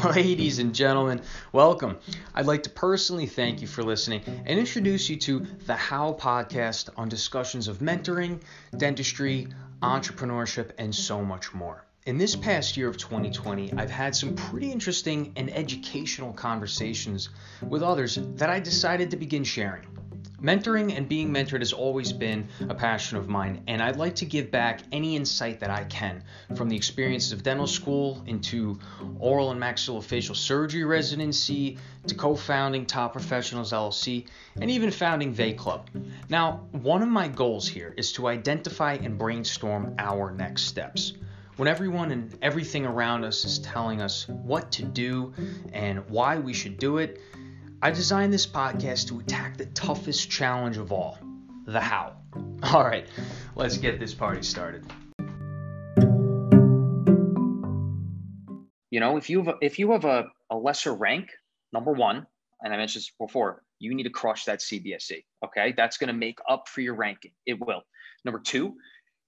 Ladies and gentlemen, welcome. I'd like to personally thank you for listening and introduce you to the How podcast on discussions of mentoring, dentistry, entrepreneurship, and so much more. In this past year of 2020, I've had some pretty interesting and educational conversations with others that I decided to begin sharing. Mentoring and being mentored has always been a passion of mine, and I'd like to give back any insight that I can from the experiences of dental school into oral and maxillofacial surgery residency to co founding Top Professionals LLC and even founding Vay Club. Now, one of my goals here is to identify and brainstorm our next steps. When everyone and everything around us is telling us what to do and why we should do it, I designed this podcast to attack the toughest challenge of all the how. All right, let's get this party started. You know, if you have a, if you have a, a lesser rank, number one, and I mentioned this before, you need to crush that CBSE. Okay, that's going to make up for your ranking. It will. Number two,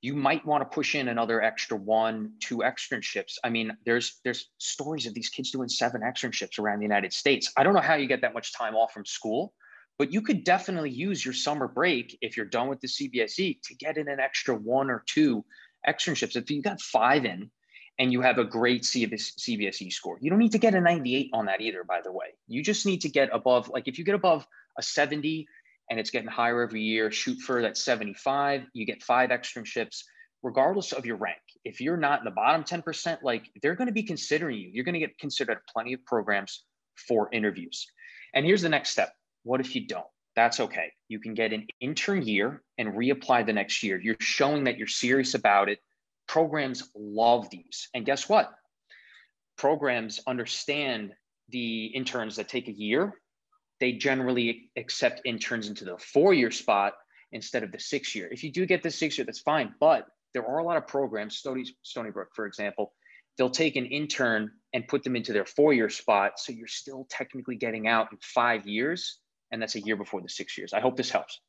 you might want to push in another extra one, two externships. I mean, there's there's stories of these kids doing seven externships around the United States. I don't know how you get that much time off from school, but you could definitely use your summer break if you're done with the CBSE to get in an extra one or two externships. If you got five in and you have a great CBSE score, you don't need to get a 98 on that either, by the way. You just need to get above, like if you get above a 70, and it's getting higher every year. Shoot for that 75. You get five externships, regardless of your rank. If you're not in the bottom 10%, like they're going to be considering you. You're going to get considered plenty of programs for interviews. And here's the next step. What if you don't? That's okay. You can get an intern year and reapply the next year. You're showing that you're serious about it. Programs love these. And guess what? Programs understand the interns that take a year they generally accept interns into the four year spot instead of the six year. If you do get the six year, that's fine. But there are a lot of programs, Stony, Stony Brook, for example, they'll take an intern and put them into their four year spot. So you're still technically getting out in five years. And that's a year before the six years. I hope this helps.